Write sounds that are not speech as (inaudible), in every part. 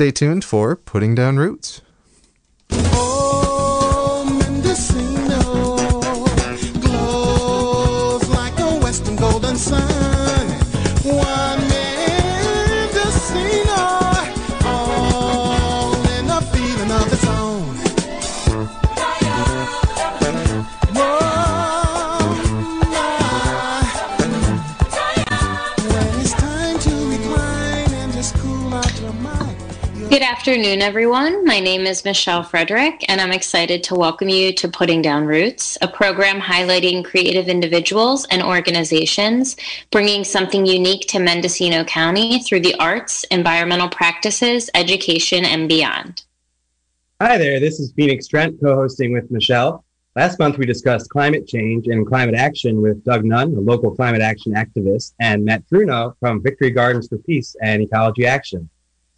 stay tuned for Putting Down Roots. Afternoon, everyone. My name is Michelle Frederick, and I'm excited to welcome you to Putting Down Roots, a program highlighting creative individuals and organizations, bringing something unique to Mendocino County through the arts, environmental practices, education, and beyond. Hi there, this is Phoenix Trent co hosting with Michelle. Last month we discussed climate change and climate action with Doug Nunn, a local climate action activist, and Matt Bruno from Victory Gardens for Peace and Ecology Action.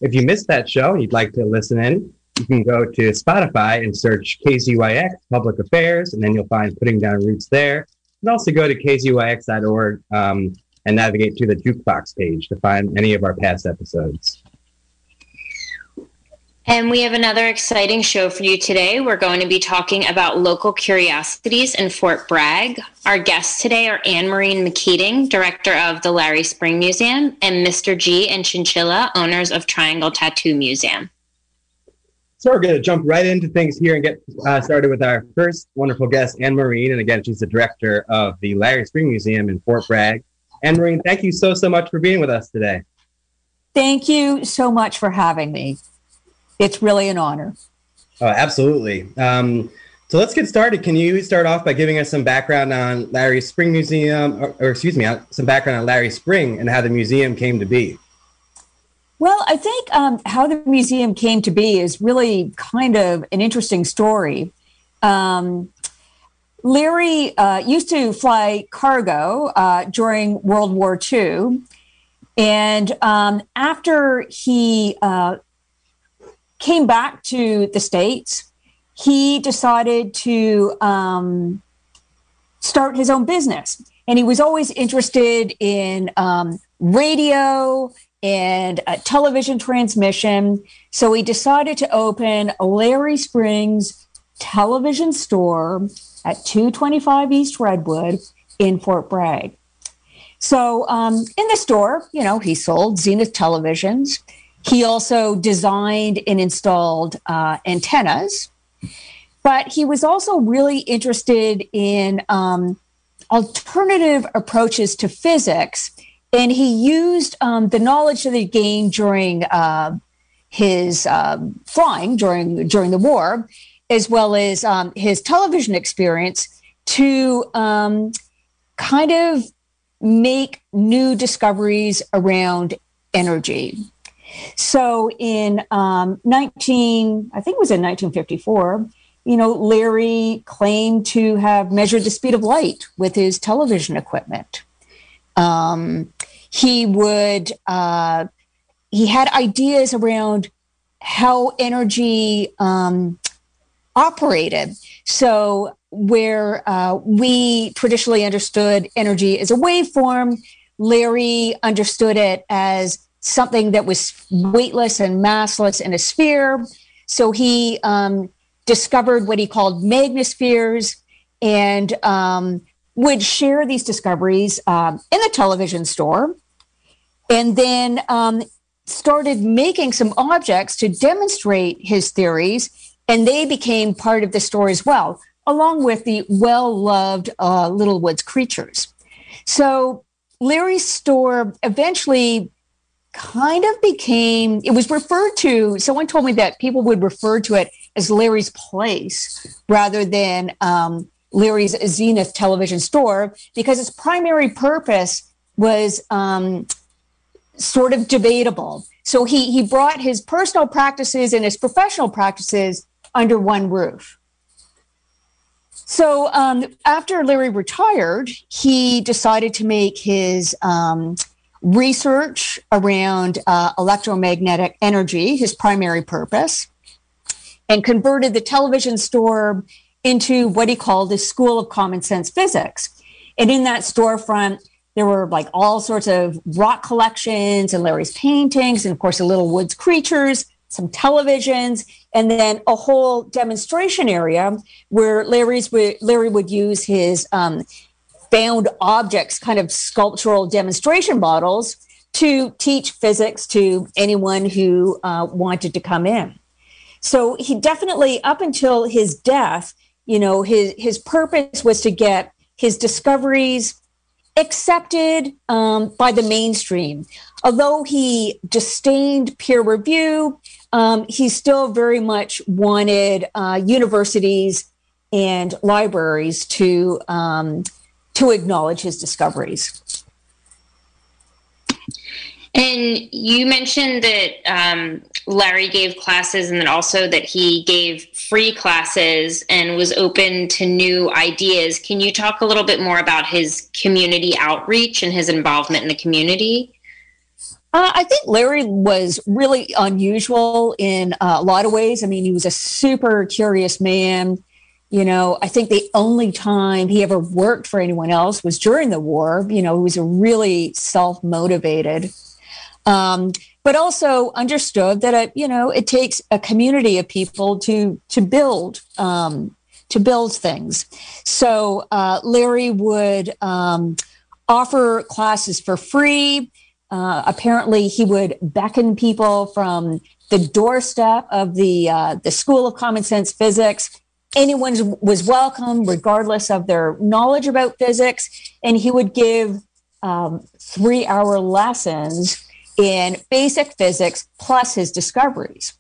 If you missed that show and you'd like to listen in, you can go to Spotify and search KZYX Public Affairs, and then you'll find Putting Down Roots there. And also go to kzyx.org um, and navigate to the jukebox page to find any of our past episodes. And we have another exciting show for you today. We're going to be talking about local curiosities in Fort Bragg. Our guests today are Anne Marie McKeating, director of the Larry Spring Museum, and Mr. G and Chinchilla, owners of Triangle Tattoo Museum. So we're going to jump right into things here and get uh, started with our first wonderful guest, Anne Marine. And again, she's the director of the Larry Spring Museum in Fort Bragg. Anne Marine, thank you so, so much for being with us today. Thank you so much for having me. It's really an honor. Oh, absolutely. Um, so let's get started. Can you start off by giving us some background on Larry Spring Museum, or, or excuse me, uh, some background on Larry Spring and how the museum came to be? Well, I think um, how the museum came to be is really kind of an interesting story. Um, Larry uh, used to fly cargo uh, during World War II. And um, after he uh, came back to the States, he decided to um, start his own business. And he was always interested in um, radio and uh, television transmission. So he decided to open a Larry Springs television store at 225 East Redwood in Fort Bragg. So um, in the store, you know, he sold Zenith televisions. He also designed and installed uh, antennas, but he was also really interested in um, alternative approaches to physics. And he used um, the knowledge that he gained during uh, his um, flying during during the war, as well as um, his television experience, to um, kind of make new discoveries around energy. So in um, 19, I think it was in 1954, you know, Larry claimed to have measured the speed of light with his television equipment. Um, he would, uh, he had ideas around how energy um, operated. So, where uh, we traditionally understood energy as a waveform, Larry understood it as something that was weightless and massless in a sphere. So he um, discovered what he called magnospheres and um, would share these discoveries um, in the television store. And then um, started making some objects to demonstrate his theories, and they became part of the store as well, along with the well loved uh, Little Woods creatures. So Larry's store eventually kind of became, it was referred to, someone told me that people would refer to it as Larry's Place rather than um, Larry's Zenith television store because its primary purpose was um, sort of debatable. So he, he brought his personal practices and his professional practices under one roof. So um, after Larry retired, he decided to make his um, research around uh, electromagnetic energy his primary purpose and converted the television store into what he called the School of Common Sense Physics. And in that storefront, there were like all sorts of rock collections and Larry's paintings, and of course, the Little Woods creatures, some televisions, and then a whole demonstration area where Larry's Larry would use his um, found objects, kind of sculptural demonstration models, to teach physics to anyone who uh, wanted to come in. So he definitely, up until his death, you know, his his purpose was to get his discoveries accepted um, by the mainstream. Although he disdained peer review, um, he still very much wanted uh, universities and libraries to um, to acknowledge his discoveries. And you mentioned that um, Larry gave classes and then also that he gave free classes and was open to new ideas. Can you talk a little bit more about his community outreach and his involvement in the community? Uh, I think Larry was really unusual in uh, a lot of ways. I mean, he was a super curious man. You know, I think the only time he ever worked for anyone else was during the war. You know, he was really self motivated um, but also understood that it, you know it takes a community of people to to build um, to build things. So uh, Larry would um, offer classes for free. Uh, apparently, he would beckon people from the doorstep of the uh, the School of Common Sense Physics. Anyone was welcome, regardless of their knowledge about physics, and he would give um, three hour lessons in basic physics plus his discoveries.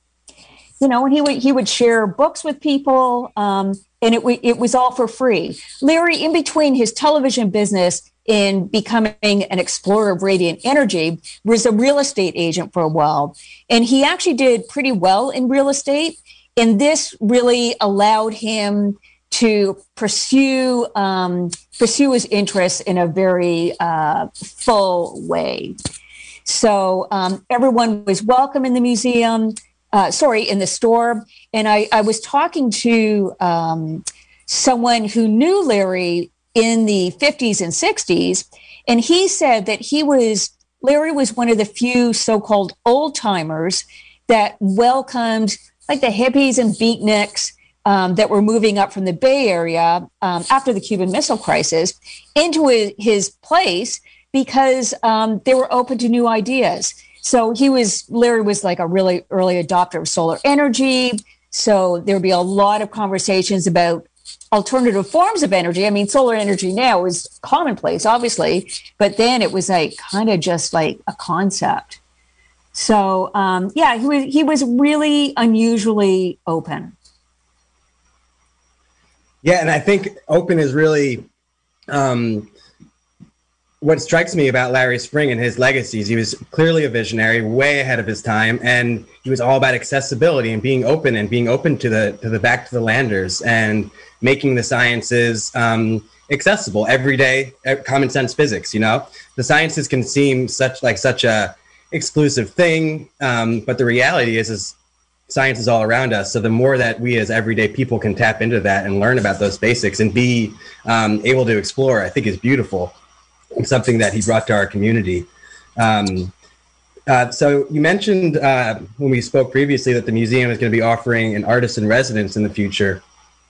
You know, and he would he would share books with people, um, and it it was all for free. Larry, in between his television business in becoming an explorer of radiant energy, was a real estate agent for a while, and he actually did pretty well in real estate. And this really allowed him to pursue um, pursue his interests in a very uh, full way. So um, everyone was welcome in the museum, uh, sorry, in the store. And I, I was talking to um, someone who knew Larry in the 50s and 60s, and he said that he was, Larry was one of the few so called old timers that welcomed like the hippies and beatniks. Um, that were moving up from the Bay Area um, after the Cuban Missile Crisis into his, place because um, they were open to new ideas. So he was, Larry was like a really early adopter of solar energy. So there would be a lot of conversations about alternative forms of energy. I mean, solar energy now is commonplace, obviously, but then it was like kind of just like a concept. So um, yeah, he was he was really unusually open. Yeah, and I think open is really um, what strikes me about Larry Spring and his legacies, he was clearly a visionary, way ahead of his time, and he was all about accessibility and being open and being open to the to the back to the landers and making the sciences um, accessible, everyday, uh, common sense physics. You know, the sciences can seem such like such a exclusive thing, um, but the reality is is science is all around us. So the more that we as everyday people can tap into that and learn about those basics and be um, able to explore, I think is beautiful something that he brought to our community. Um, uh, so you mentioned uh, when we spoke previously that the museum is going to be offering an artist in residence in the future.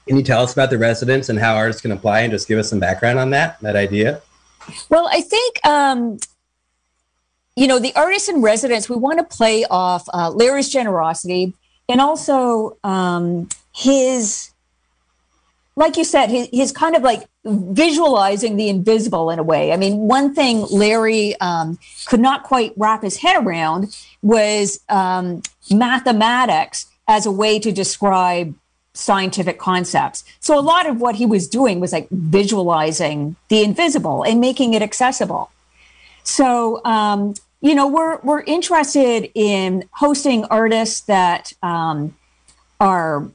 Can you tell us about the residence and how artists can apply and just give us some background on that, that idea? Well, I think, um, you know, the artists in residence, we want to play off uh, Larry's generosity and also um, his like you said, he, he's kind of like visualizing the invisible in a way. I mean, one thing Larry um, could not quite wrap his head around was um, mathematics as a way to describe scientific concepts. So a lot of what he was doing was like visualizing the invisible and making it accessible. So, um, you know, we're we're interested in hosting artists that um, are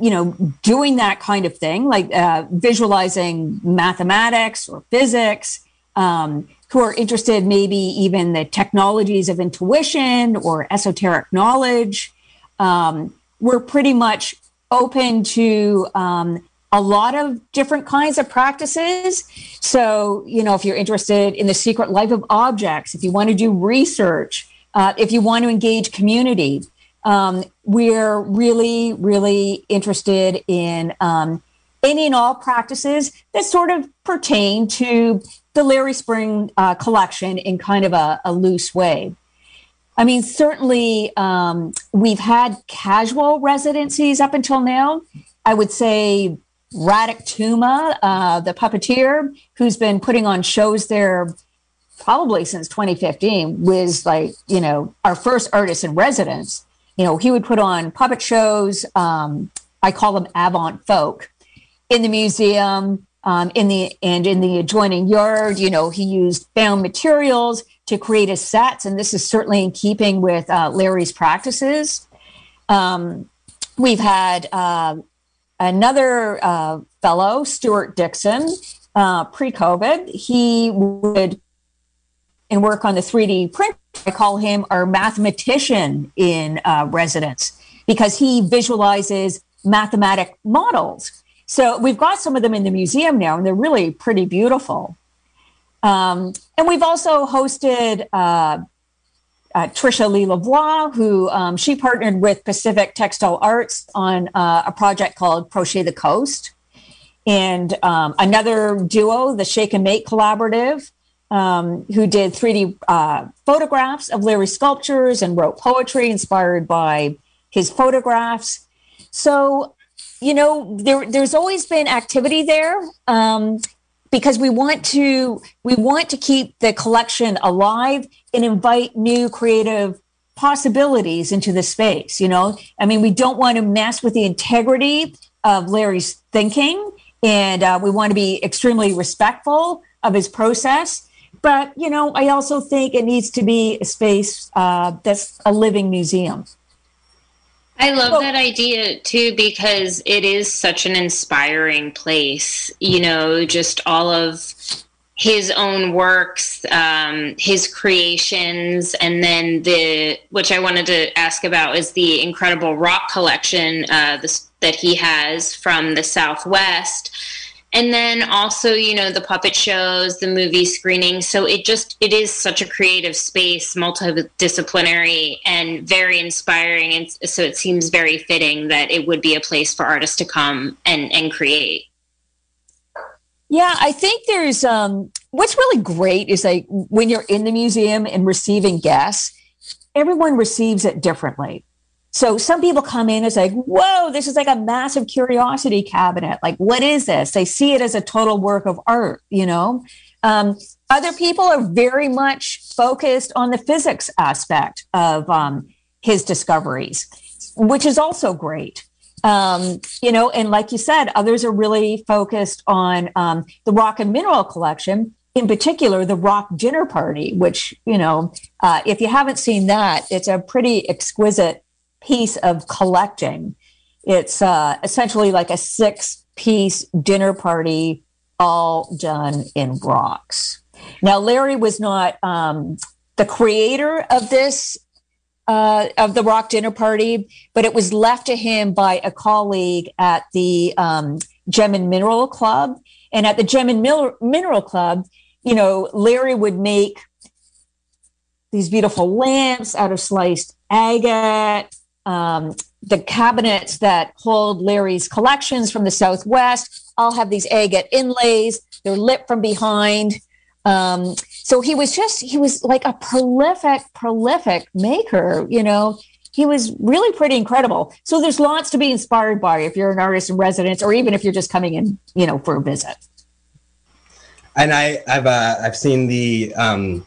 you know, doing that kind of thing, like uh, visualizing mathematics or physics, um, who are interested maybe even the technologies of intuition or esoteric knowledge. Um, we're pretty much open to um, a lot of different kinds of practices. So, you know, if you're interested in the secret life of objects, if you want to do research, uh, if you want to engage community, um, we're really, really interested in um, any and all practices that sort of pertain to the Larry Spring uh, collection in kind of a, a, loose way. I mean, certainly um, we've had casual residencies up until now. I would say Radek Tuma, uh, the puppeteer, who's been putting on shows there probably since 2015, was like, you know, our first artist in residence. You know, he would put on puppet shows. Um, I call them avant folk in the museum, um, in the and in the adjoining yard. You know, he used found materials to create his sets, and this is certainly in keeping with uh, Larry's practices. Um, we've had uh, another uh, fellow, Stuart Dixon, uh, pre-COVID. He would and work on the 3D print. I call him our mathematician in uh, residence because he visualizes mathematic models so we've got some of them in the museum now, and they're really pretty beautiful. Um, and we've also hosted uh, uh, Trisha Lee Lavoie, who um, she partnered with Pacific Textile Arts on uh, a project called Crochet the Coast. And um, another duo, the Shake and Make Collaborative, um, who did 3D uh, photographs of Larry's sculptures and wrote poetry inspired by his photographs. So you know, there there's always been activity there. Um, because we want to we want to keep the collection alive and invite new creative possibilities into the space you know? I mean we don't want to mess with the integrity of larry's thinking and uh, we want to be extremely respectful of his process. But you know i also think it needs to be a space uh, that's a living museum I love that idea too because it is such an inspiring place. You know, just all of his own works, um, his creations, and then the which I wanted to ask about is the incredible rock collection uh, this, that he has from the Southwest and then also you know the puppet shows the movie screenings so it just it is such a creative space multidisciplinary and very inspiring. And so it seems very fitting that it would be a place for artists to come and and create. Yeah i think there's um what's really great is like when you're in the museum and receiving guests everyone receives it differently so some people come in and say, whoa, this is like a massive curiosity cabinet. Like, what is this? They see it as a total work of art, you know? Um, other people are very much focused on the physics aspect of um, his discoveries, which is also great. Um, you know, and like you said, others are really focused on um, the rock and mineral collection, in particular, the rock dinner party, which, you know, uh, if you haven't seen that, it's a pretty exquisite piece of collecting. It's uh, essentially like a six piece dinner party, all done in rocks. Now, Larry was not um, the creator of this, uh, of the rock dinner party, but it was left to him by a colleague at the um, Gem and Mineral Club. And at the Gem and Mineral Club, you know, Larry would make these beautiful lamps out of sliced agate um, the cabinets that hold Larry's collections from the Southwest all have these agate inlays. They're lit from behind. Um, so he was just, he was like a prolific, prolific maker, you know. He was really pretty incredible. So there's lots to be inspired by if you're an artist in residence or even if you're just coming in, you know, for a visit. And I, I've uh, I've seen the um,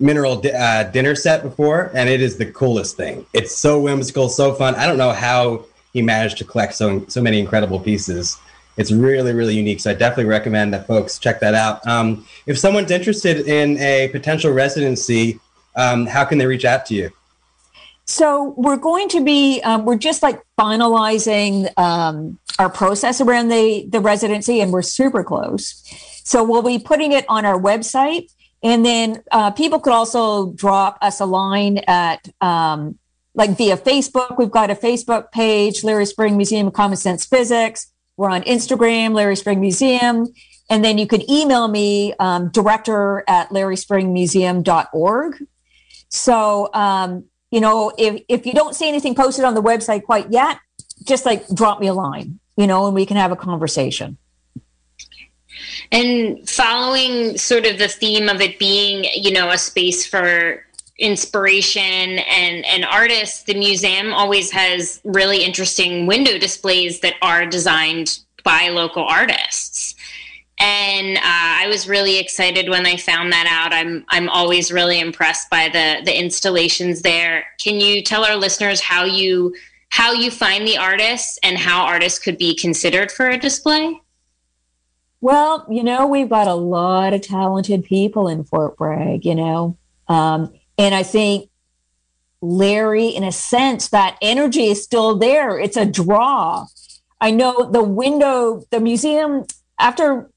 mineral uh, dinner set before, and it is the coolest thing. It's so whimsical, so fun. I don't know how he managed to collect so so many incredible pieces. It's really really unique. So I definitely recommend that folks check that out. Um, if someone's interested in a potential residency, um, how can they reach out to you? So we're going to be um, we're just like finalizing um, our process around the the residency, and we're super close. So we'll be putting it on our website and then uh, people could also drop us a line at um, like via Facebook. We've got a Facebook page, Larry Spring Museum of Common Sense Physics. We're on Instagram, Larry Spring Museum. And then you could email me, um, director at larryspringmuseum.org. So, um, you know, if, if you don't see anything posted on the website quite yet, just like drop me a line, you know, and we can have a conversation. And following sort of the theme of it being, you know, a space for inspiration and and artists, the museum always has really interesting window displays that are designed by local artists. And uh, I was really excited when I found that out. I'm I'm always really impressed by the the installations there. Can you tell our listeners how you how you find the artists and how artists could be considered for a display? Well, you know, we've got a lot of talented people in Fort Bragg, you know. Um, and I think Larry, in a sense, that energy is still there. It's a draw. I know the window, the museum, after,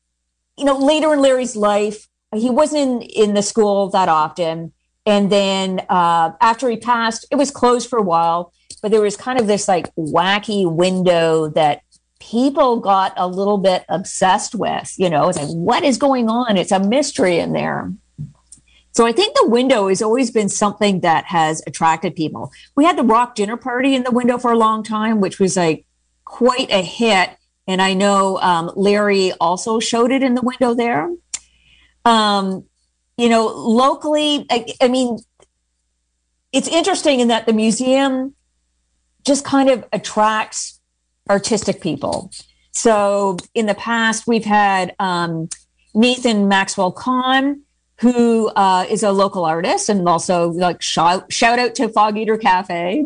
you know, later in Larry's life, he wasn't in, the school that often. And then uh, after he passed, it was closed for a while, but there was kind of this like wacky window that people got a little bit obsessed with. You know, it's like, what is going on? It's a mystery in there. So I think the window has always been something that has attracted people. We had the rock dinner party in the window for a long time, which was like quite a hit. And I know um, Larry also showed it in the window there. Um, you know, locally, I, I mean, it's interesting in that the museum just kind of attracts artistic people. So in the past, we've had um, Nathan Maxwell Kahn, who uh, is a local artist and also like shout, shout out to Fog Eater Cafe.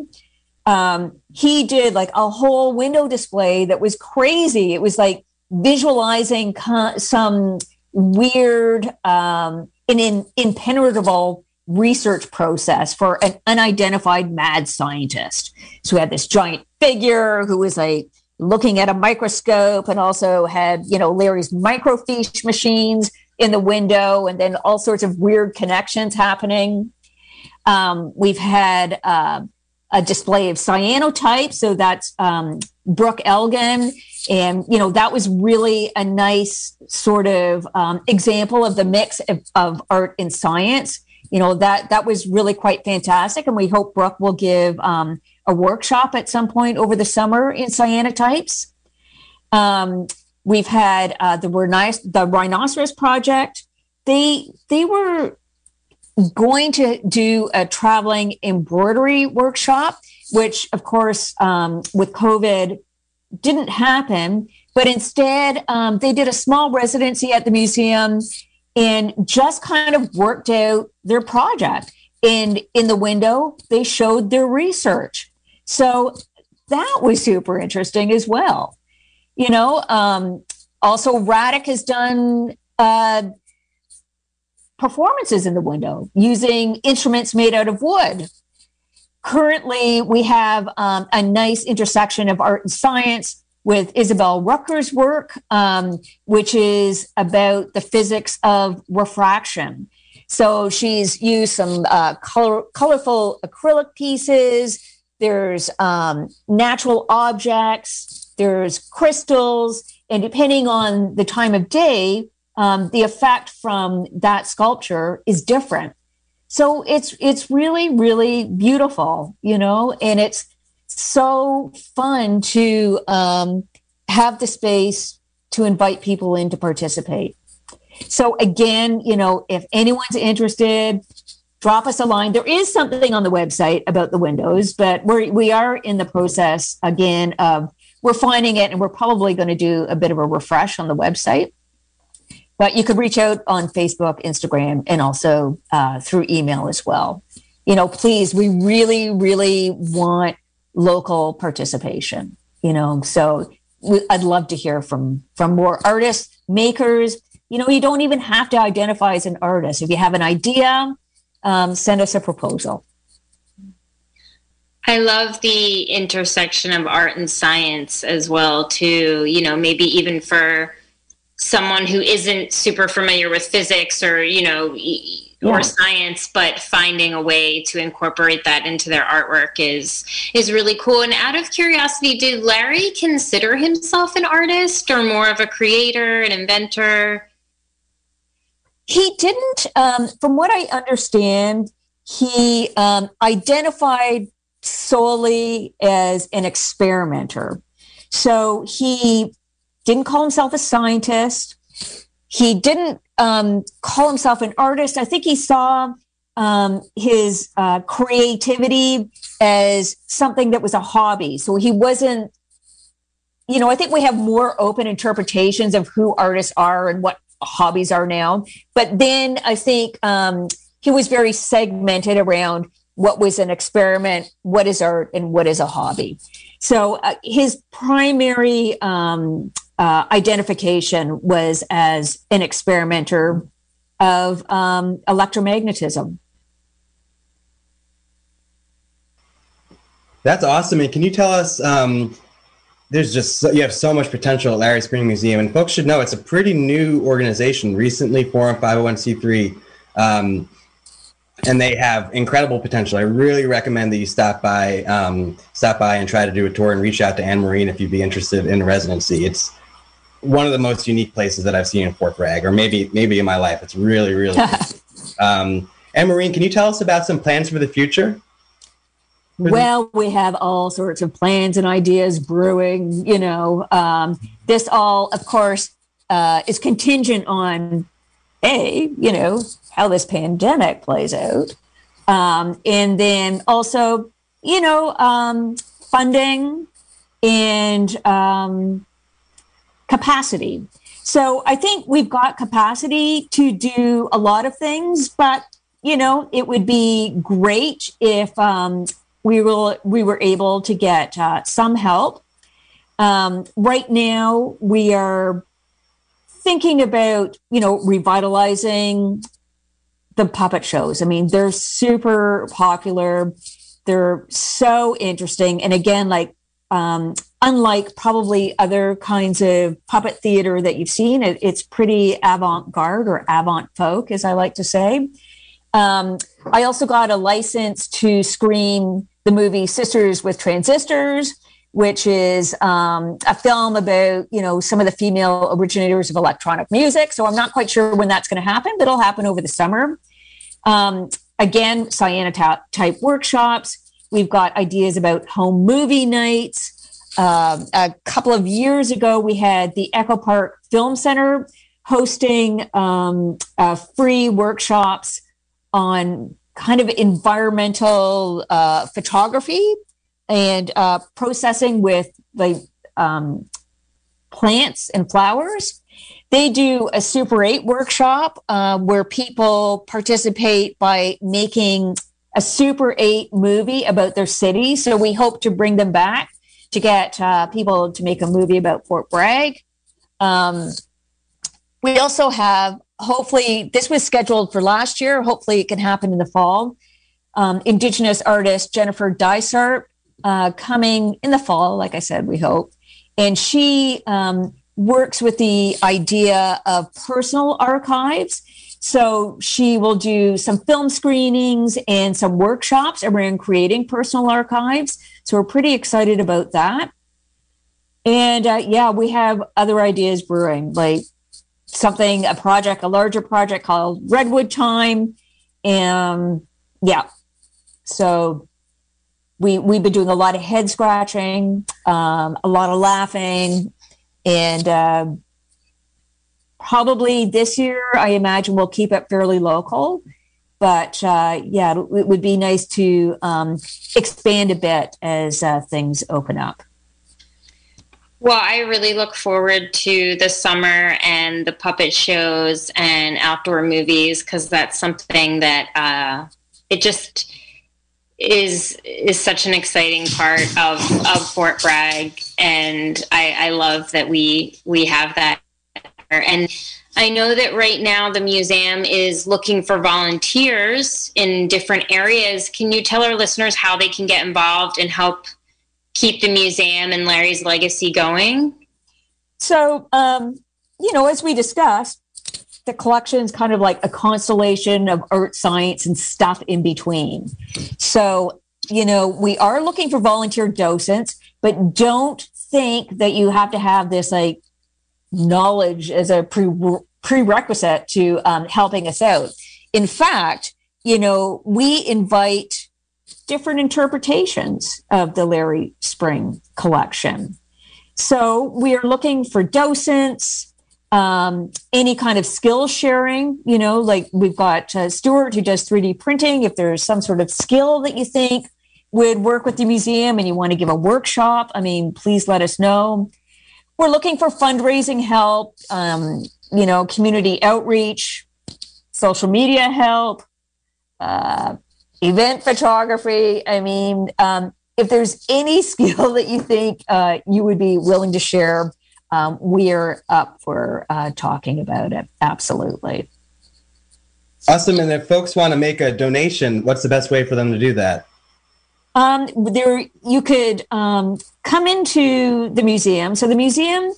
Um, he did like a whole window display that was crazy. It was like visualizing co- some weird um, and in, impenetrable research process for an unidentified mad scientist. So we had this giant figure who was like looking at a microscope and also had, you know, Larry's microfiche machines in the window and then all sorts of weird connections happening. Um, we've had uh, a display of cyanotype. So that's um, Brooke Elgin. And, you know, that was really a nice sort of um, example of the mix of, of, art and science. You know, that, that was really quite fantastic. And we hope Brooke will give um, a workshop at some point over the summer in cyanotypes. Um, We've had uh, the, the Rhinoceros Project. They they were going to do a traveling embroidery workshop, which of course um, with COVID didn't happen. But instead, um, they did a small residency at the museum and just kind of worked out their project. And in the window, they showed their research. So that was super interesting as well. You know, um, also Radek has done uh, performances in the window using instruments made out of wood. Currently, we have um, a nice intersection of art and science with Isabel Rucker's work, um, which is about the physics of refraction. So she's used some uh, color, colorful acrylic pieces. There's um, natural objects there's crystals, and depending on the time of day, um, the effect from that sculpture is different. So it's it's really really beautiful, you know, and it's so fun to um, have the space to invite people in to participate. So again, you know, if anyone's interested, drop us a line. There is something on the website about the windows, but we're we are in the process again of we're finding it and we're probably going to do a bit of a refresh on the website. But you could reach out on Facebook, Instagram, and also uh, through email as well. You know, please, we really, really want local participation. You know, so we, I'd love to hear from from more artists, makers. You know, you don't even have to identify as an artist. If you have an idea, um, send us a proposal. I love the intersection of art and science as well too, you know, maybe even for someone who isn't super familiar with physics or, you know, or yeah. science but finding a way to incorporate that into their artwork is is really cool and out of curiosity did larry consider himself an artist or more of a creator an inventor he didn't um, from what i understand he um, identified solely as an experimenter. So he didn't call himself a scientist. He didn't um, call himself an artist. I think he saw um, his uh, creativity as something that was a hobby. So he wasn't, you know, I think we have more open interpretations of who artists are and what hobbies are now. But then I think um, he was very segmented around what was an experiment, what is art, and what is a hobby. So uh, his primary um, uh, identification was as an experimenter of um, electromagnetism. That's awesome. And can you tell us? Um, there's just so, you have so much potential at Larry Spring Museum, and folks should know it's a pretty new organization, recently formed 501c3, um, and they have incredible potential. I really recommend that you stop by, um, stop by and try to do a tour and reach out to Anne Marine if you'd be interested in residency. It's one of the most unique places that I've seen in Fort Bragg, or maybe maybe in my life. It's really really. (laughs) um, Anne Marine, can you tell us about some plans for the future? Well, we have all sorts of plans and ideas brewing. You know, um, this all, of course, uh, is contingent on a, you know, how this pandemic plays out, um, and then also, you know, um, funding and um, capacity. So I think we've got capacity to do a lot of things, but you know, it would be great if um, we will we were able to get uh, some help. Um, right now, we are thinking about you know revitalizing the puppet shows. I mean, they're super popular. They're so interesting, and again, like um, unlike probably other kinds of puppet theater that you've seen, it, it's pretty avant-garde or avant folk, as I like to say. Um, I also got a license to screen the movie Sisters with Transistors, which is um, a film about you know some of the female originators of electronic music. So I'm not quite sure when that's going to happen, but it'll happen over the summer. Um, again, cyanotype workshops. We've got ideas about home movie nights. Uh, a couple of years ago, we had the Echo Park Film Center hosting um, uh, free workshops on kind of environmental uh, photography and uh, processing with like um, plants and flowers. They do a Super 8 workshop uh, where people participate by making a Super 8 movie about their city. So we hope to bring them back to get uh, people to make a movie about Fort Bragg. Um, we also have hopefully this was scheduled for last year. Hopefully, it can happen in the fall. Um, Indigenous artist Jennifer Dysart uh, coming in the fall, like I said, we hope, and she um, works with the idea of personal archives. So she will do some film screenings and some workshops around creating personal archives. So we're pretty excited about that. And uh, yeah, we have other ideas brewing, like something, a project, a larger project called Redwood Time. And yeah, so we we've been doing a lot of head scratching, um, a lot of laughing, and uh, probably this year I imagine we'll keep it fairly local. But uh, yeah, it would be nice to um, expand a bit as uh, things open up. Well, I really look forward to the summer and the puppet shows and outdoor movies because that's something that uh, it just is is such an exciting part of of Fort Bragg, and I, I love that we we have that. And I know that right now the museum is looking for volunteers in different areas. Can you tell our listeners how they can get involved and help keep the museum and Larry's legacy going? So, um, you know, as we discussed, the collection is kind of like a constellation of art, science, and stuff in between. So, you know, we are looking for volunteer docents, but don't think that you have to have this like knowledge as a pre- prerequisite to um, helping us out. In fact, you know, we invite different interpretations of the Larry Spring collection. So we are looking for docents, um, any kind of skill sharing, you know, like we've got uh, Stuart who does 3D printing. If there's some sort of skill that you think would work with the museum and you want to give a workshop, I mean, please let us know. We're looking for fundraising help, um, you know, community outreach, social media help, uh, event photography. I mean, um, if there's any (laughs) skill that you think uh, you would be willing to share, um, we're up for uh, talking about it. Absolutely. Awesome. And if folks want to make a donation, what's the best way for them to do that? Um, there, you could um, come into the museum. So the museum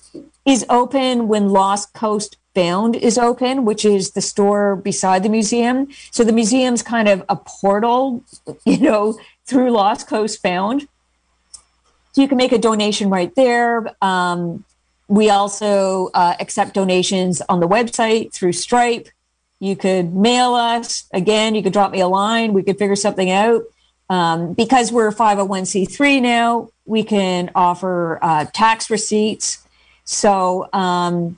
is open when Lost Coast Found is open, which is the store beside the museum. So the museum's kind of a portal, you know, through Lost Coast Found. So you can make a donation right there. Um, we also uh, accept donations on the website through Stripe. You could mail us. Again, you could drop me a line. We could figure something out. Um, because we're 501c3 now, we can offer uh, tax receipts. So, um,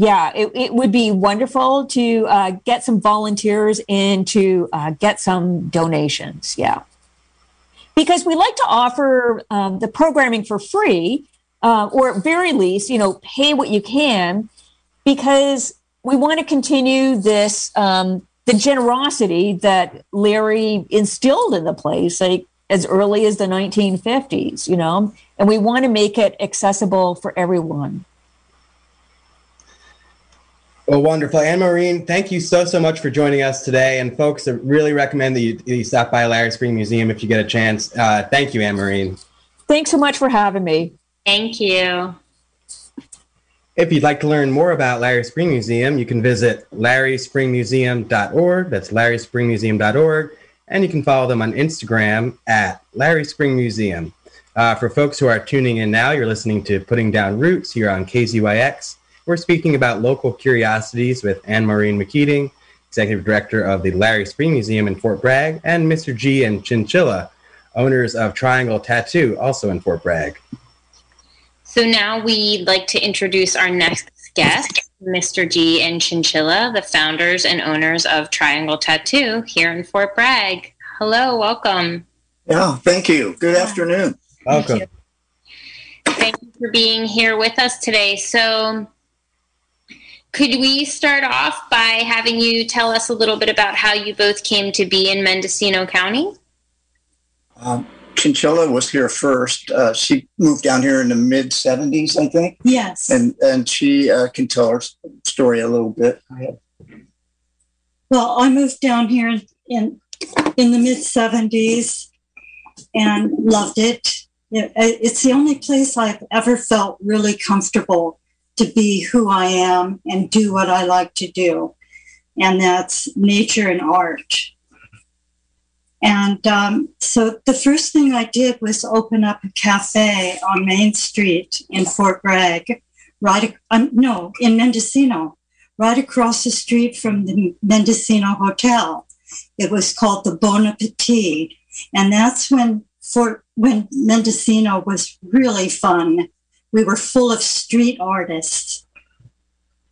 yeah, it, it, would be wonderful to uh, get some volunteers and to uh, get some donations. Yeah. Because we like to offer um, the programming for free, uh, or at very least, you know, pay what you can, because we want to continue this um, the generosity that Larry instilled in the place, like as early as the 1950s, you know, and we want to make it accessible for everyone. Well, wonderful. Anne Maureen, thank you so, so much for joining us today. And folks, I really recommend that you, you stop by Larry Spring Museum if you get a chance. Uh, thank you, Anne Maureen. Thanks so much for having me. Thank you. If you'd like to learn more about Larry Spring Museum, you can visit larryspringmuseum.org. That's larryspringmuseum.org. And you can follow them on Instagram at Larry Spring Museum. Uh, for folks who are tuning in now, you're listening to Putting Down Roots here on KZYX. We're speaking about local curiosities with Anne Maureen McKeating, Executive Director of the Larry Spring Museum in Fort Bragg, and Mr. G and Chinchilla, owners of Triangle Tattoo, also in Fort Bragg. So now we'd like to introduce our next guest, Mr. G and Chinchilla, the founders and owners of Triangle Tattoo here in Fort Bragg. Hello, welcome. Yeah, thank you. Good afternoon. Welcome. Thank you for being here with us today. So, could we start off by having you tell us a little bit about how you both came to be in Mendocino County? Um, Chinchilla was here first. Uh, she moved down here in the mid 70s, I think. Yes. And and she uh, can tell her story a little bit. Well, I moved down here in in the mid 70s and loved it. it. It's the only place I've ever felt really comfortable to be who I am and do what I like to do. And that's nature and art. And um, so the first thing I did was open up a cafe on Main Street in Fort Bragg, right? Um, no, in Mendocino, right across the street from the Mendocino Hotel. It was called the Bon Appetit, and that's when Fort when Mendocino was really fun. We were full of street artists.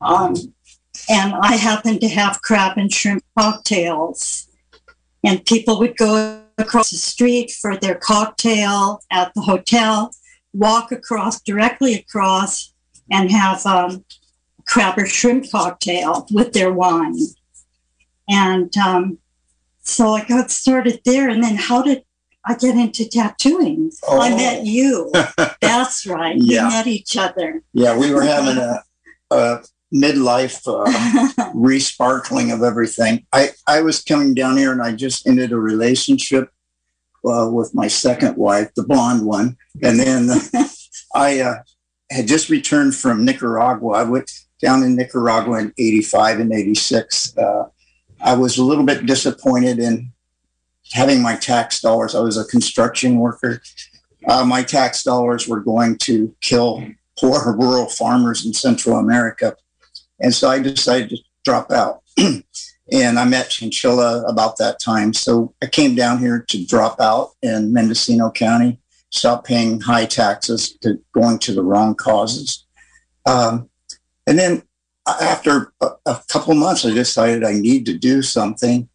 Um, and I happened to have crab and shrimp cocktails and people would go across the street for their cocktail at the hotel, walk across directly across, and have um, crab or shrimp cocktail with their wine. And um, so I got started there. And then how did I get into tattooing? Oh. I met you. (laughs) That's right. Yeah. We met each other. Yeah, we were having a, (laughs) a midlife uh, (laughs) resparkling of everything. I, I was coming down here and I just ended a relationship uh, with my second wife, the blonde one. And then I uh, had just returned from Nicaragua. I went down in Nicaragua in 85 and 86. Uh, I was a little bit disappointed in having my tax dollars. I was a construction worker. Uh, my tax dollars were going to kill poor (laughs) rural farmers in Central America. And so I decided to drop out. (clears throat) And I met Chinchilla about that time. So I came down here to drop out in Mendocino County, stop paying high taxes to going to the wrong causes. Um, and then after a, a couple months, I decided I need to do something.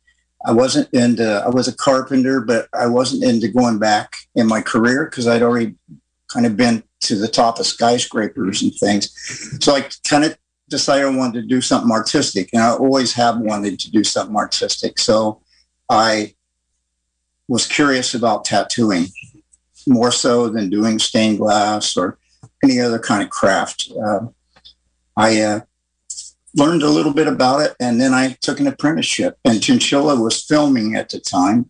I wasn't into, I was a carpenter, but I wasn't into going back in my career because I'd already kind of been to the top of skyscrapers and things. So I kind of decided I wanted to do something artistic, and I always have wanted to do something artistic. So I was curious about tattooing more so than doing stained glass or any other kind of craft. Uh, I uh, learned a little bit about it, and then I took an apprenticeship. And Chinchilla was filming at the time,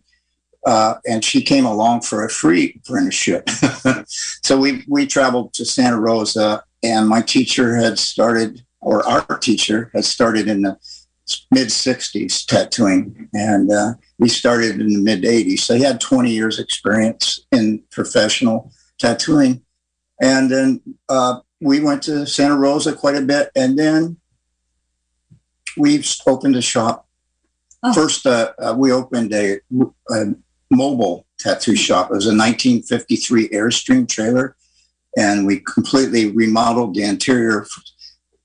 uh, and she came along for a free apprenticeship. (laughs) so we we traveled to Santa Rosa, and my teacher had started, or our teacher had started in the mid 60s tattooing and uh, we started in the mid 80s so he had 20 years experience in professional tattooing and then uh, we went to santa rosa quite a bit and then we opened a shop Oh. first uh, uh, we opened a, a mobile tattoo shop it was a 1953 airstream trailer and we completely remodeled the interior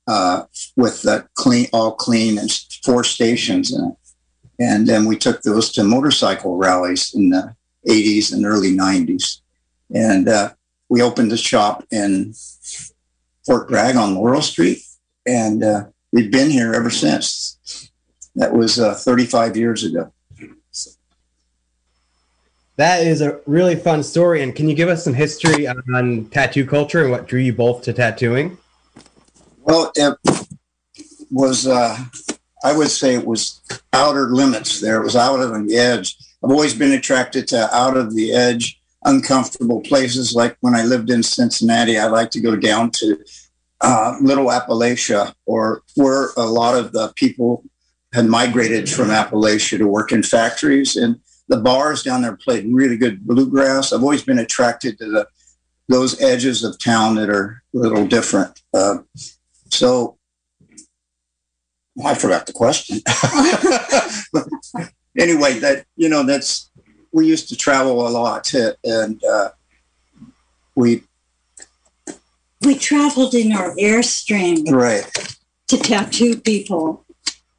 uh, with the clean, all clean, and four stations in it. And then we took those to motorcycle rallies in the 80s and early 90s. And uh, we opened a shop in Fort Bragg on Laurel Street, and uh, we've been here ever since. That was uh, 35 years ago. That is a really fun story. And can you give us some history on tattoo culture and what drew you both to tattooing? Well, it was, uh, I would say it was outer limits there. It was out of the edge. I've always been attracted to out of the edge, uncomfortable places. Like when I lived in Cincinnati, I like to go down to uh, Little Appalachia or where a lot of the people had migrated from Appalachia to work in factories. And the bars down there played really good bluegrass. I've always been attracted to the those edges of town that are a little different. Uh, so well, I forgot the question. (laughs) anyway, that you know, that's we used to travel a lot, uh, and uh, we We traveled in our airstream right, to tattoo people.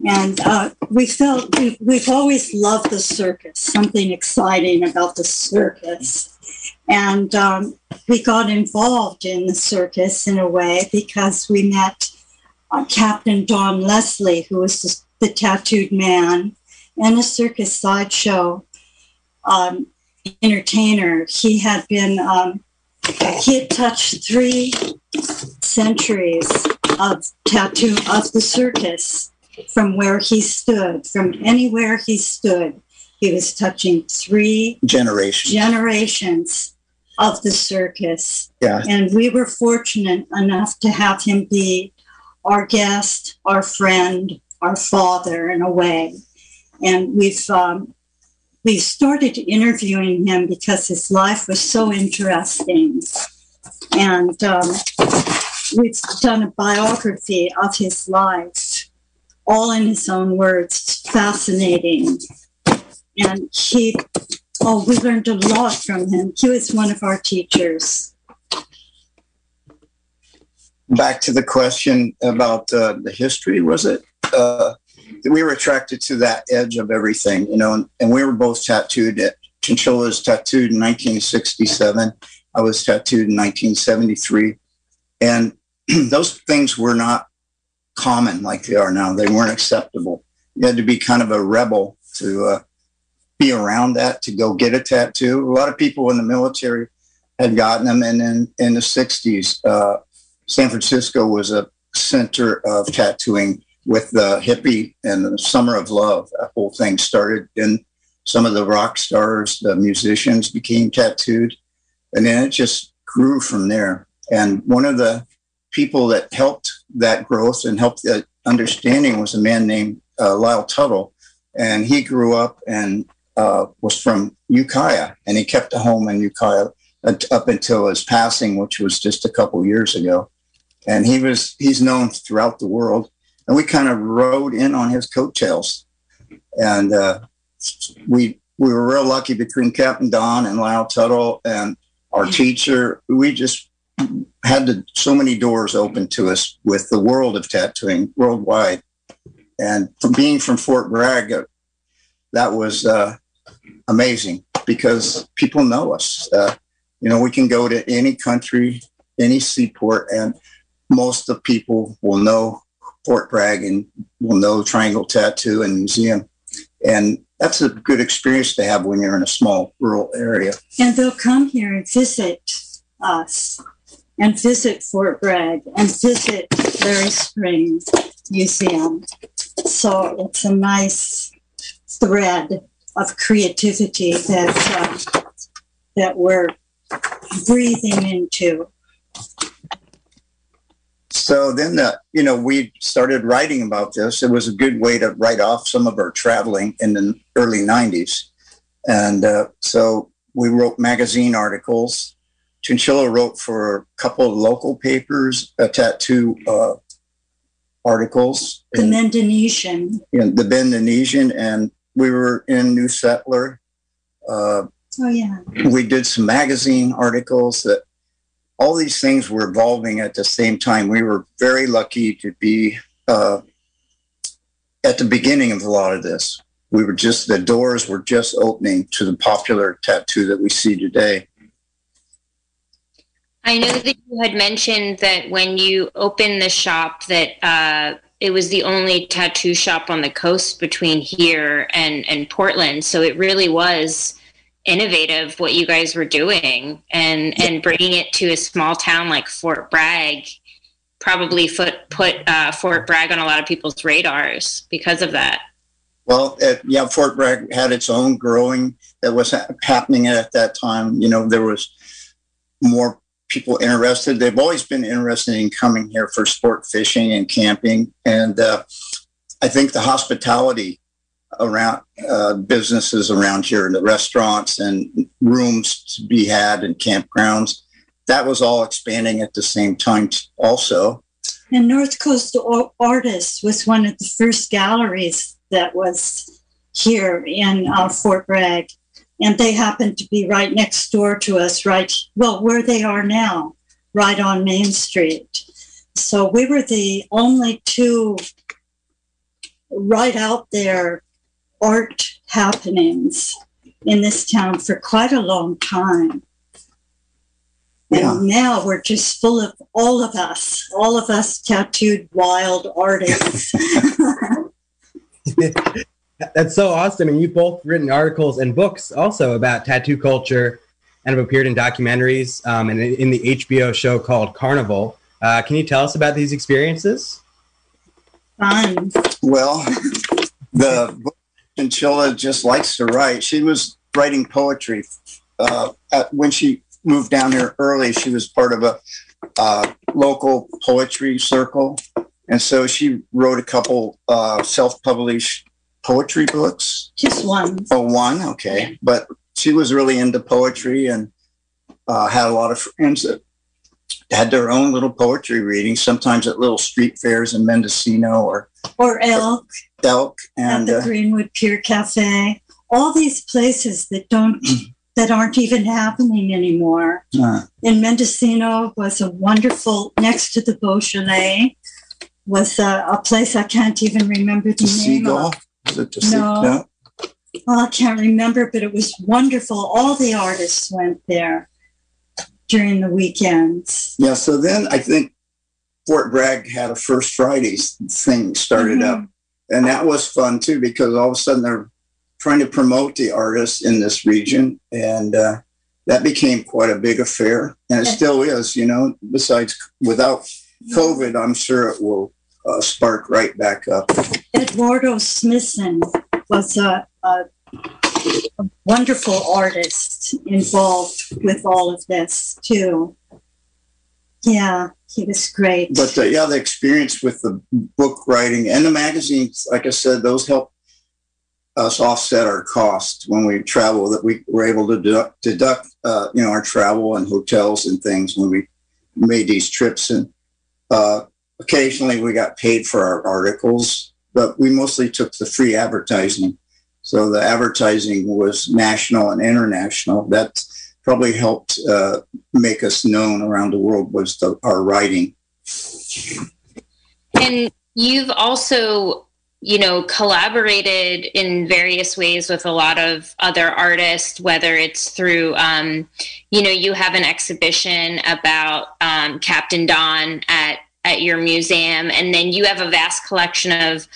And uh, we felt we, we've always loved the circus, something exciting about the circus. And um, we got involved in the circus in a way because we met uh, Captain Don Leslie, who was the, the tattooed man and a circus sideshow um, entertainer. He had been, um, he had touched three centuries of tattoo of the circus from where he stood, from anywhere he stood. He was touching three generation. generations of the circus. Yeah. And we were fortunate enough to have him be our guest, our friend, our father in a way. And we've um, we started interviewing him because his life was so interesting. And um, we've done a biography of his life, all in his own words. Fascinating. And he Oh, we learned a lot from him. He was one of our teachers. Back to the question about uh, the history, was it? Uh, we were attracted to that edge of everything, you know, and, and we were both tattooed. At, Chinchilla was tattooed in 1967. I was tattooed in 1973. And (clears throat) those things were not common like they are now. They weren't acceptable. You had to be kind of a rebel to uh, be around that, to go get a tattoo. A lot of people in the military had gotten them. And then in the 60s, uh, San Francisco was a center of tattooing with the hippie and the summer of love. That whole thing started. And some of the rock stars, the musicians became tattooed. And then it just grew from there. And one of the people that helped that growth and helped that understanding was a man named uh, Lyle Tuttle. And he grew up and uh, was from Ukiah, and he kept a home in Ukiah up until his passing, which was just a couple years ago. And he was he's known throughout the world, and we kind of rode in on his coattails. and uh, we we were real lucky between Captain Don and Lyle Tuttle and our teacher. We just had so many doors open to us with the world of tattooing worldwide. And from being from Fort Bragg, uh, that was uh, amazing because people know us. Uh, you know, we can go to any country, any seaport, and most of the people will know Fort Bragg and will know Triangle Tattoo and Museum. And that's a good experience to have when you're in a small rural area. And they'll come here and visit us and visit Fort Bragg and visit Larry Springs Museum. So it's a nice thread of creativity that uh, that we're breathing into. So then, uh, you know, we started writing about this. It was a good way to write off some of our traveling in the early 90s. And uh, so we wrote magazine articles. Chinchilla wrote for a couple of local papers, a tattoo uh, articles. The in, Mendonesian. in the Bendonesian, and we were in New Settler. Uh, Oh yeah. we did some magazine articles that all these things were evolving at the same time. We were very lucky to be uh, at the beginning of a lot of this. We were just, the doors were just opening to the popular tattoo that we see today. I know that you had mentioned that when you opened the shop that uh, it was the only tattoo shop on the coast between here and, and Portland. So it really was innovative what you guys were doing and and bringing it to a small town like Fort Bragg probably put put uh, Fort Bragg on a lot of people's radars because of that. Well, it, yeah, Fort Bragg had its own growing that was ha- happening at that time. You know, there was more people interested. They've always been interested in coming here for sport fishing and camping. And uh, I think the hospitality around uh, businesses around here, and the restaurants and rooms to be had and campgrounds, that was all expanding at the same time, t- also. And North Coast Artists was one of the first galleries that was here in uh, Fort Bragg. And they happened to be right next door to us, right, well, where they are now, right on Main Street. So we were the only two right out there art happenings in this town for quite a long time. Yeah. And now we're just full of all of us, all of us tattooed wild artists. (laughs) (laughs) That's so awesome. And you've both written articles and books also about tattoo culture and have appeared in documentaries um, and in in the HBO show called Carnival. Uh, can you tell us about these experiences? Fun. Well, the book Chinchilla just likes to write. She was writing poetry. Uh, at, when she moved down here early, she was part of a uh, local poetry circle. And so she wrote a couple uh, self published poetry books. Just one. Oh, one, okay. But she was really into poetry and uh, had a lot of friends that had their own little poetry readings, sometimes at little street fairs in Mendocino or Or Elk Elk. at And the uh, Greenwood Pier Cafe. All these places that don't (clears throat) that aren't even happening anymore. uh, in Mendocino was a wonderful next to the Beaujolais was a, a place I can't even remember the the name seagull. of. Is it the sea- No. Oh, I can't remember, but it was wonderful. All the artists went there during the weekends. Yeah. So then I think Fort Bragg had a First Fridays thing started Mhm. up, and that was fun too because all of a sudden they're trying to promote the artists in this region, and uh, that became quite a big affair, and it still is. You know, besides without COVID, I'm sure it will uh, spark right back up. Eduardo Smithson was a, a wonderful artist involved with all of this too. Yeah, he was great. but uh, yeah, the experience with the book writing and the magazines, like I said, those help us offset our costs when we travel. That we were able to deduct, deduct uh, you know, our travel and hotels and things when we made these trips. And uh, occasionally we got paid for our articles, but we mostly took the free advertising. So the advertising was national and international. That probably helped uh, make us known around the world was the, our writing. And you've also, you know, collaborated in various ways with a lot of other artists, whether it's through, um, you know, you have an exhibition about um, Captain Don at at your museum, and then you have a vast collection of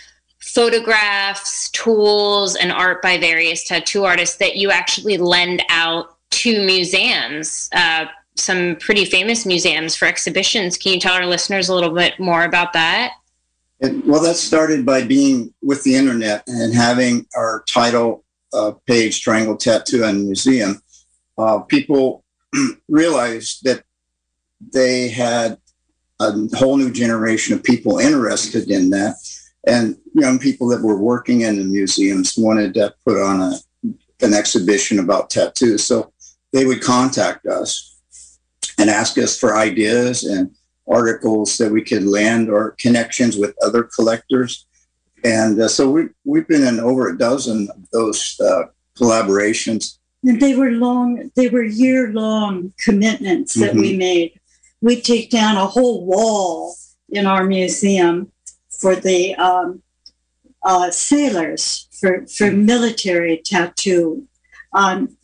photographs, tools, and art by various tattoo artists that you actually lend out to museums. Uh, some pretty famous museums for exhibitions. Can you tell our listeners a little bit more about that? Well, that started by being with the internet and having our title uh, page, Triangle Tattoo and Museum. Uh, people (clears throat) realized that they had a whole new generation of people interested in that. And young people that were working in the museums wanted to put on a, an exhibition about tattoos. So they would contact us and ask us for ideas and articles that we could land or connections with other collectors. And uh, so we, we've been in over a dozen of those uh, collaborations. And they were long, they were year long commitments that we made. We take down a whole wall in our museum for the um, uh, sailors, for, for military tattoo. Um,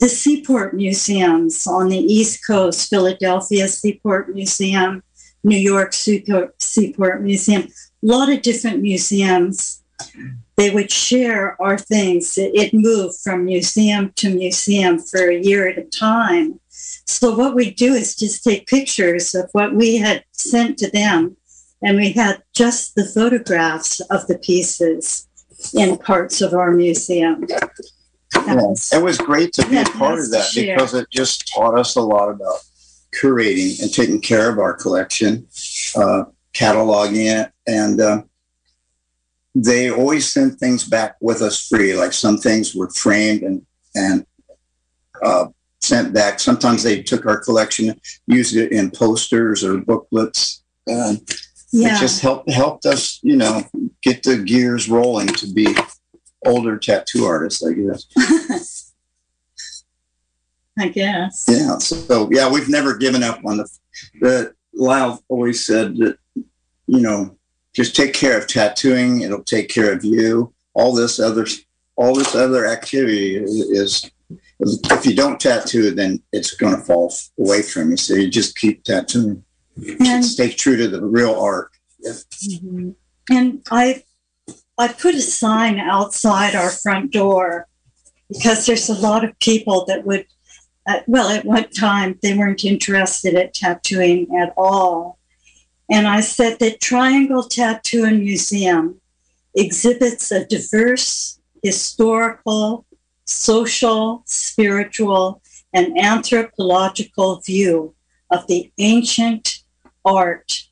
the Seaport Museums on the East Coast, Philadelphia Seaport Museum, New York Seaport, Seaport Museum, a lot of different museums. They would share our things. It, it moved from museum to museum for a year at a time. So what we do is just take pictures of what we had sent to them, and we had just the photographs of the pieces in parts of our museum. Yeah, it was great to be a part of that share. because it just taught us a lot about curating and taking care of our collection, uh, cataloging it, and uh, they always sent things back with us free. Like some things were framed and and uh, sent back. Sometimes they took our collection, used it in posters or booklets. And it just helped helped us, you know, get the gears rolling to be older tattoo artists, I guess. (laughs) I guess. Yeah. So yeah, we've never given up on the the Lyle always said that, you know, just take care of tattooing, it'll take care of you. All this other all this other activity is, is if you don't tattoo, then it's going to fall away from you. So you just keep tattooing. And Stay true to the real art. And I, I put a sign outside our front door because there's a lot of people that would, uh, well, at one time they weren't interested at tattooing at all. And I said that Triangle Tattoo and Museum exhibits a diverse historical, social, spiritual, and anthropological view of the ancient art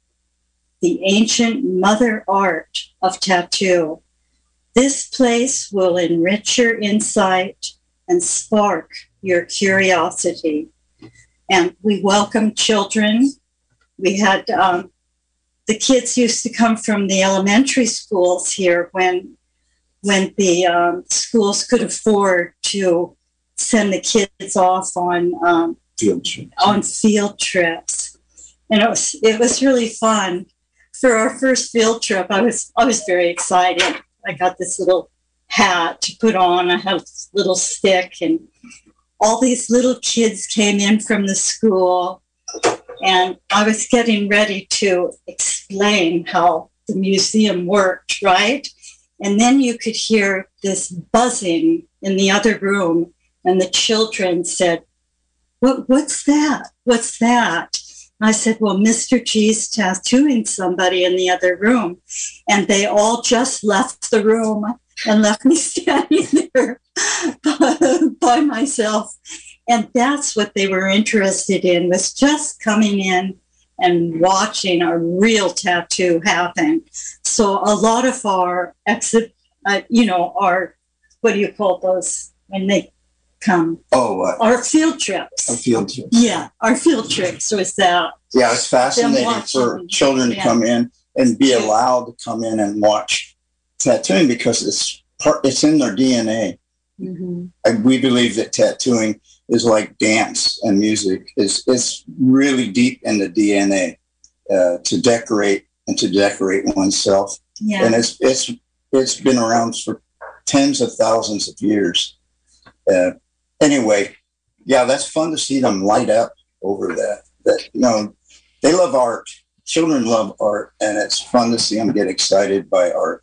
the ancient mother art of tattoo. This place will enrich your insight and spark your curiosity. And we welcome children. We had um, the kids used to come from the elementary schools here when when the um, schools could afford to send the kids off on um, Field on field trips, and it was it was really fun. For our first field trip, I was I was very excited. I got this little hat to put on. I had a little stick, and all these little kids came in from the school, and I was getting ready to explain how the museum worked, right? And then you could hear this buzzing in the other room, and the children said, what, what's that? What's that? I said, well, Mr. G's tattooing somebody in the other room. And they all just left the room and left me (laughs) standing there (laughs) by myself. And that's what they were interested in was just coming in and watching a real tattoo happen. So a lot of our exit, uh, you know, our, what do you call those when they come? Oh, uh, Our field trips. a field trip. Yeah, our field trips was that. Yeah, it's fascinating for children to yeah. come in and be allowed to come in and watch tattooing because it's part. It's in their DNA. Mm-hmm. I, we believe that tattooing is like dance and music. It's it's really deep in the DNA uh, to decorate and to decorate oneself, Yeah. and it's it's it's been around for tens of thousands of years. Uh, anyway, yeah, that's fun to see them light up over that. That you know, they love art. Children love art, and it's fun to see them get excited by art.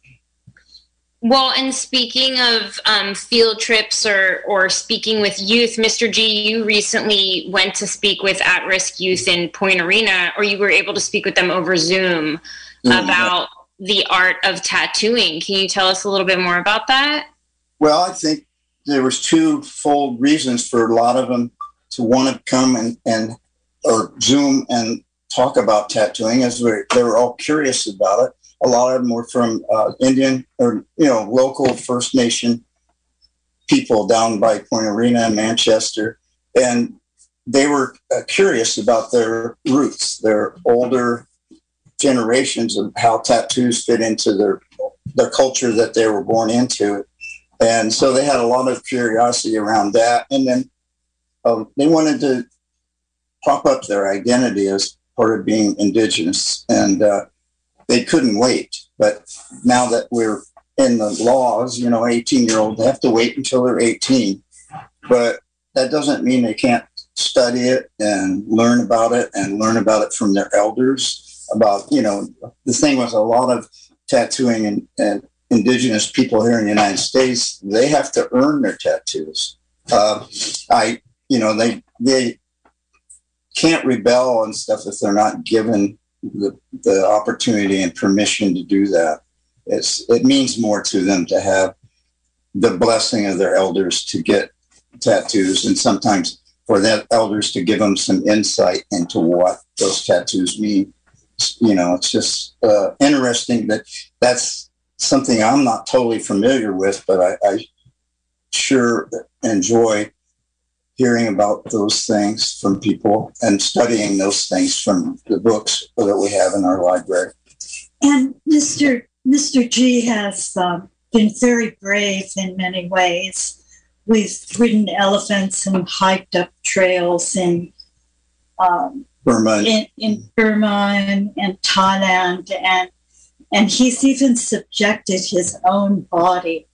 Well, and speaking of um, field trips or or speaking with youth, Mr. G, you recently went to speak with at-risk youth in Point Arena, or you were able to speak with them over Zoom Mm, about the art of tattooing. Can you tell us a little bit more about that? Well, I think there was two-fold reasons for a lot of them to want to come and, and or Zoom and talk about tattooing, as they they were all curious about it. A lot of them were from uh, Indian or you know local First Nation people down by Point Arena in Manchester, and they were uh, curious about their roots, their older generations of how tattoos fit into their their culture that they were born into and so they had a lot of curiosity around that. And then um, they wanted to prop up their identity as part of being indigenous. And uh, they couldn't wait. But now that we're in the laws you know 18 year olds have to wait until they're 18 but that doesn't mean they can't study it and learn about it and learn about it from their elders about you know the thing was a lot of tattooing and, and indigenous people here in the United States, they have to earn their tattoos. Uh, I, you know, they they can't rebel and stuff if they're not given the, the opportunity and permission to do that. It's it means more to them to have the blessing of their elders to get tattoos, and sometimes for that elders to give them some insight into what those tattoos mean. You know, it's just uh, interesting that that's something I'm not totally familiar with, but I, I sure enjoy hearing about those things from people and studying those things from the books that we have in our library. And Mr. Mr. G has um, been very brave in many ways. We've ridden elephants and hiked up trails in um, Burma, in, in Burma and, and Thailand, and and he's even subjected his own body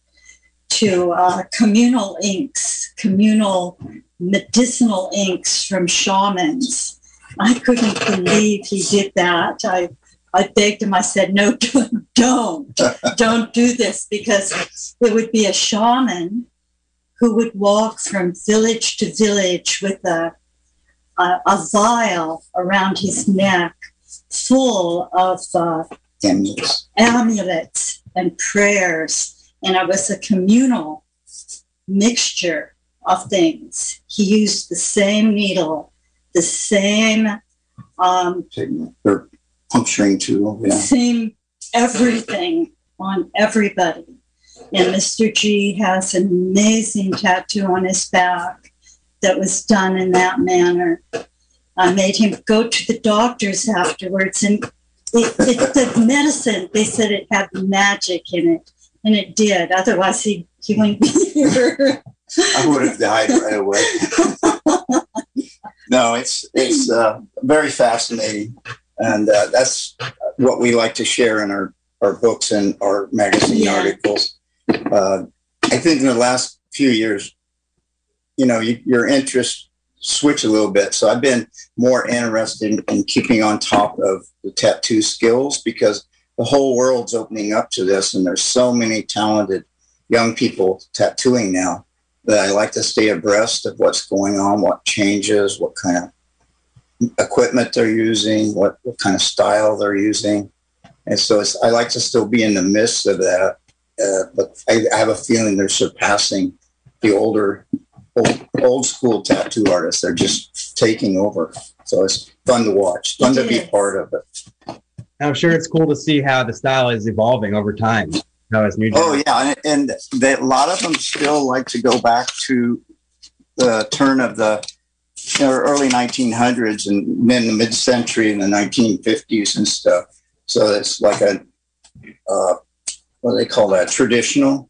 to uh, communal inks, communal medicinal inks from shamans. I couldn't believe he did that. I I begged him. I said, "No, (laughs) don't, don't do this," because it would be a shaman who would walk from village to village with a a, a vial around his neck, full of uh, amulets. amulets and prayers, and it was a communal mixture of things. He used the same needle, the same um, or puncturing tool. Yeah. same everything on everybody. And Mr. G has an amazing tattoo on his back that was done in that manner. I made him go to the doctors afterwards, and it, it, the medicine, they said it had magic in it, and it did. Otherwise, he, he wouldn't be here. I would have died right away. no, it's it's uh, very fascinating, and uh, that's what we like to share in our our books and our magazine Yeah. articles. Uh, I think in the last few years, you know, you, your interests switch a little bit. So I've been more interested in, in keeping on top of the tattoo skills because the whole world's opening up to this, and there's so many talented young people tattooing now that I like to stay abreast of what's going on, what changes, what kind of equipment they're using, what, what kind of style they're using. And so I like to still be in the midst of that. Uh, but I, I have a feeling they're surpassing the older, old, old school tattoo artists. They're just taking over. So it's fun to watch, fun to be part of it. I'm sure it's cool to see how the style is evolving over time. How it's new. Oh yeah, and, and they, a lot of them still like to go back to the turn of the you know, early 1900s and then the mid-century in the 1950s and stuff. So it's like a uh, what do they call that? Traditional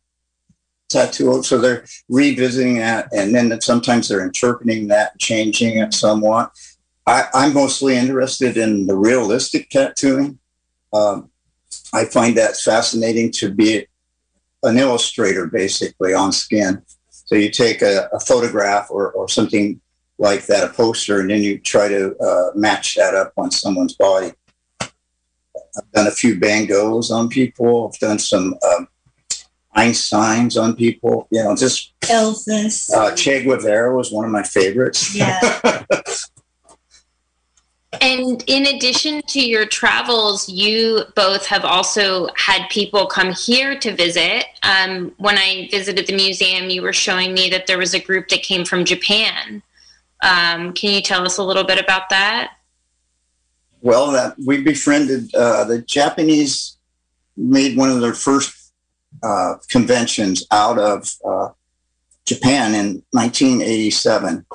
tattoo. So they're revisiting that, and then sometimes they're interpreting that, changing it somewhat. I, I'm mostly interested in the realistic tattooing. Um, I find that fascinating to be an illustrator, basically on skin. So you take a, a photograph or, or something like that, a poster, and then you try to uh, match that up on someone's body. I've done a few Van Goghs on people. I've done some um, Einsteins on people. You know, just Elvis. uh, Che Guevara was one of my favorites. Yeah. (laughs) And in addition to your travels, you both have also had people come here to visit. Um, when I visited the museum, you were showing me that there was a group that came from Japan. Um, can you tell us a little bit about that? Well, that we befriended uh, the Japanese made one of their first uh, conventions out of uh, Japan in 1987,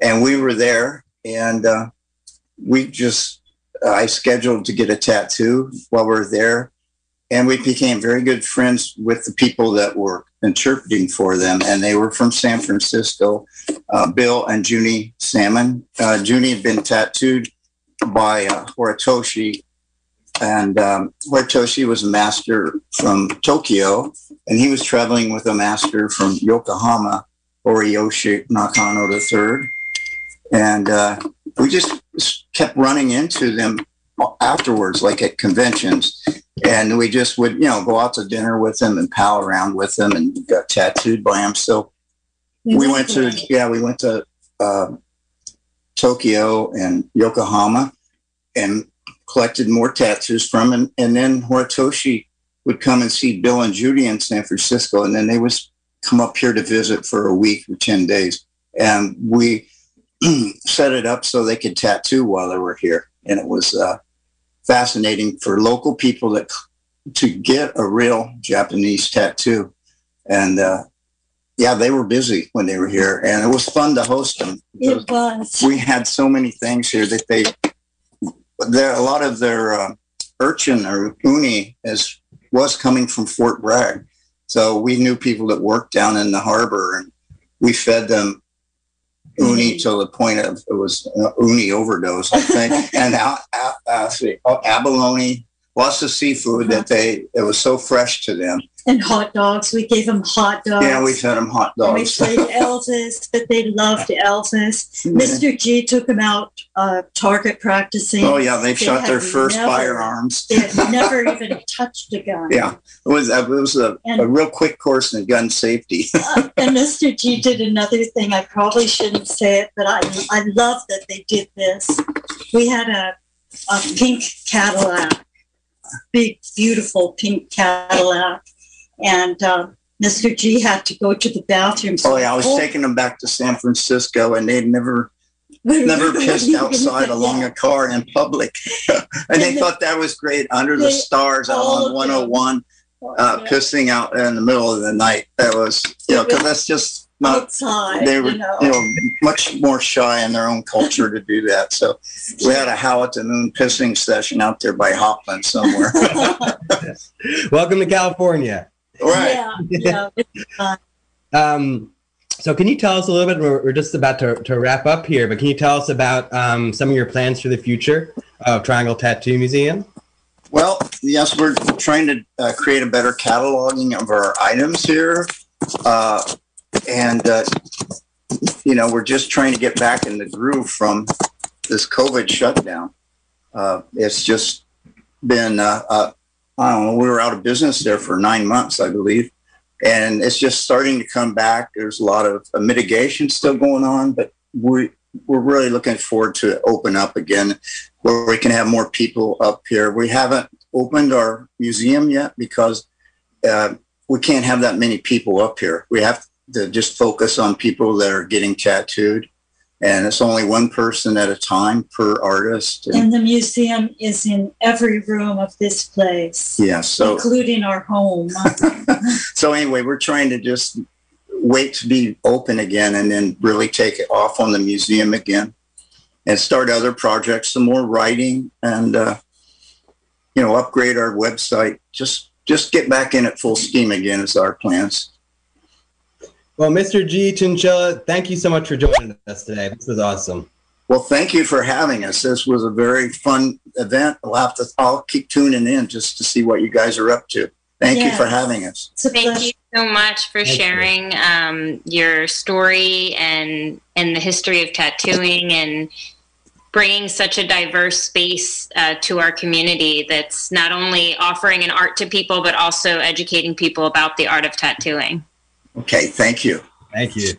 and we were there, and uh, we just I scheduled to get a tattoo while we are there, and we became very good friends with the people that were interpreting for them, and they were from San Francisco. Uh, Bill and Junie Salmon. Uh, Junie had been tattooed by uh, Horitoshi, and um, Horitoshi was a master from Tokyo, and he was traveling with a master from Yokohama, Horiyoshi Nakano III, and uh, we just kept running into them afterwards, like at conventions, and we just would, you know, go out to dinner with them and pal around with them, and got tattooed by them. So we went to, yeah, we went to. Uh, Tokyo and Yokohama and collected more tattoos from him. And then Horitoshi would come and see Bill and Judy in San Francisco. And then they would come up here to visit for a week or 10 days. And we (clears throat) set it up so they could tattoo while they were here. And it was uh, fascinating for local people that to get a real Japanese tattoo. And uh, yeah, they were busy when they were here, and it was fun to host them. It was. We had so many things here that they, there a lot of their uh, urchin or uni is was coming from Fort Bragg, so we knew people that worked down in the harbor, and we fed them uni to the point of it was uh, uni overdose, I think, (laughs) and uh, uh, uh, see, oh, abalone, lots of seafood that they it was so fresh to them. And hot dogs. We gave them hot dogs. Yeah, we fed them hot And we dogs. played (laughs) Elvis, but they loved Elvis. Mr. G took them out uh, target practicing. Oh yeah, they shot their first never- firearms. They had never even (laughs) touched a gun. Yeah, it was it was a, a real quick course in gun safety. (laughs) Uh, and Mr. G did another thing. I probably shouldn't say it, but I I love that they did this. We had a a pink Cadillac, big beautiful pink Cadillac, and uh, Mr. G had to go to the bathroom. so oh yeah, I was full- taking them back to San Francisco, and they'd never (laughs) never pissed (laughs) outside along a car in public, (laughs) and they And they- thought that was great under the stars out on of them- 101, uh, Yeah. pissing out in the middle of the night. That was you know because that's just not. outside. They were, you know. you know, much more shy in their own culture to do that. So we had a How at the Moon pissing session out there by Hopland somewhere. (laughs) Welcome to California. right. Yeah, yeah. Um, so, can you tell us a little bit? We're, we're just about to, to wrap up here, but can you tell us about um, some of your plans for the future of Triangle Tattoo Museum? Well, yes, we're trying to uh, create a better cataloging of our items here. Uh, and, uh, you know, we're just trying to get back in the groove from this COVID shutdown. Uh, it's just been, uh, uh, I don't know, we were out of business there for nine months, I believe. And it's just starting to come back. There's a lot of uh, mitigation still going on, but we, we're really looking forward to open up again where we can have more people up here. We haven't opened our museum yet because uh, we can't have that many people up here. We have to just focus on people that are getting tattooed. And it's only one person at a time per artist. And, And the museum is in every room of this place, yeah, so including our home. (laughs) so anyway, we're trying to just wait to be open again and then really take it off on the museum again and start other projects, some more writing and, uh, you know, upgrade our website. Just, just get back in at full steam again is our plans. Well, Mr. G. Chinchilla, thank you so much for joining us today. This was awesome. Well, thank you for having us. This was a very fun event. We'll have to. I'll keep tuning in just to see what you guys are up to. Thank you for having us. It's a Thank you so much for Thank you. sharing um, your story and and the history of tattooing and bringing such a diverse space uh, to our community. That's not only offering an art to people, but also educating people about the art of tattooing. Okay, thank you. Thank you.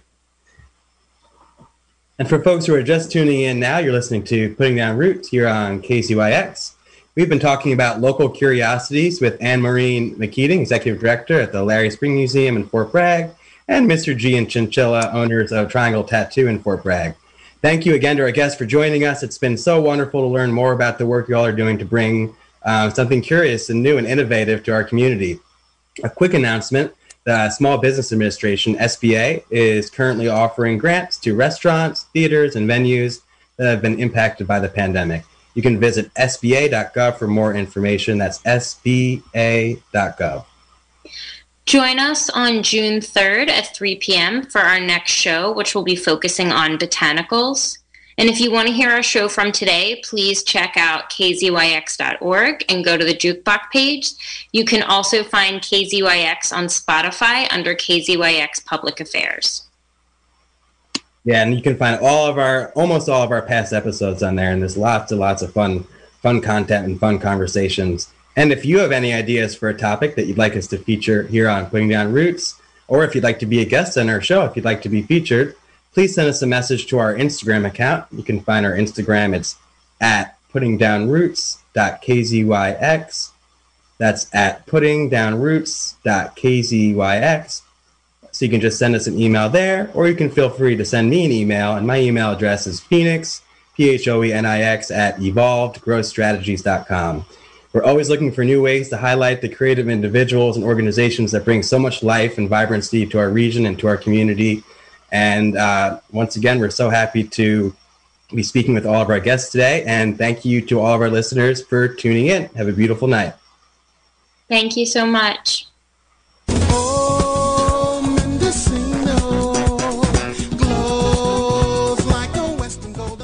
And for folks who are just tuning in now, you're listening to Putting Down Roots here on KZYX. We've been talking about local curiosities with Anne Maureen McKeating, Executive Director at the Larry Spring Museum in Fort Bragg, and Mr. G and Chinchilla, owners of Triangle Tattoo in Fort Bragg. Thank you again to our guests for joining us. It's been so wonderful to learn more about the work you all are doing to bring uh, something curious and new and innovative to our community. A quick announcement the Small Business Administration, SBA, is currently offering grants to restaurants, theaters, and venues that have been impacted by the pandemic. You can visit sba.gov for more information. That's sba.gov. Join us on June 3rd at 3 p.m. for our next show, which will be focusing on botanicals. And if you want to hear our show from today, please check out kzyx.org and go to the jukebox page. You can also find KZYX on Spotify under KZYX Public Affairs. Yeah, and you can find all of our, almost all of our past episodes on there, and there's lots and lots of fun, fun content and fun conversations. And if you have any ideas for a topic that you'd like us to feature here on Putting Down Roots, or if you'd like to be a guest on our show, if you'd like to be featured, please send us a message to our Instagram account. You can find our Instagram. It's at puttingdownroots.kzyx. That's at puttingdownroots.kzyx. So you can just send us an email there, or you can feel free to send me an email. And my email address is phoenix, P H O E N I X, at evolvedgrowthstrategies.com. We're always looking for new ways to highlight the creative individuals and organizations that bring so much life and vibrancy to our region and to our community. And uh, once again, we're so happy to be speaking with all of our guests today. And thank you to all of our listeners for tuning in. Have a beautiful night. Thank you so much.